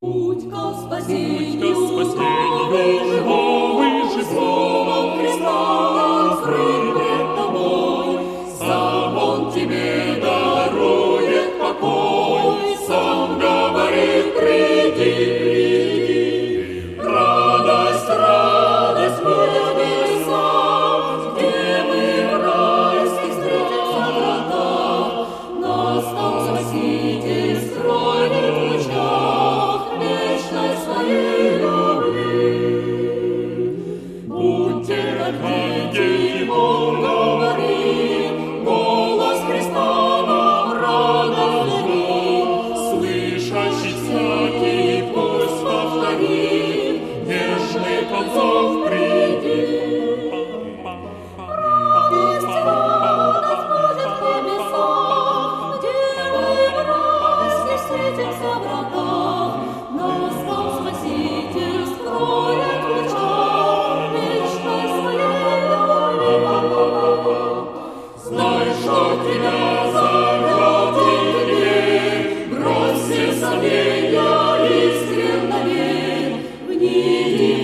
Путь ко спасению, Путь ко спасению, und der Wege Солей я искрен в ней.